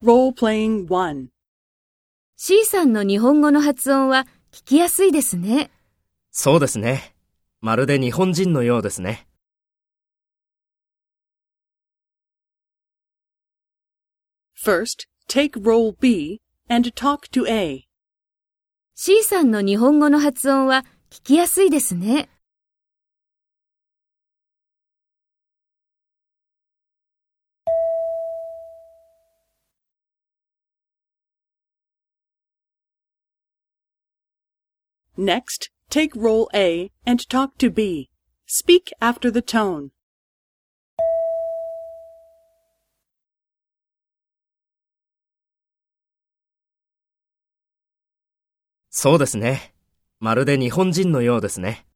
Role-playing 1. C さんの日本語の発音は聞きやすいですね。そうですね。まるで日本人のようですね。First, take role B and talk to A. C さんの日本語の発音は聞きやすいですね。Next, take role A and talk to B. Speak after the tone. そうですね。まるで日本人のようですね。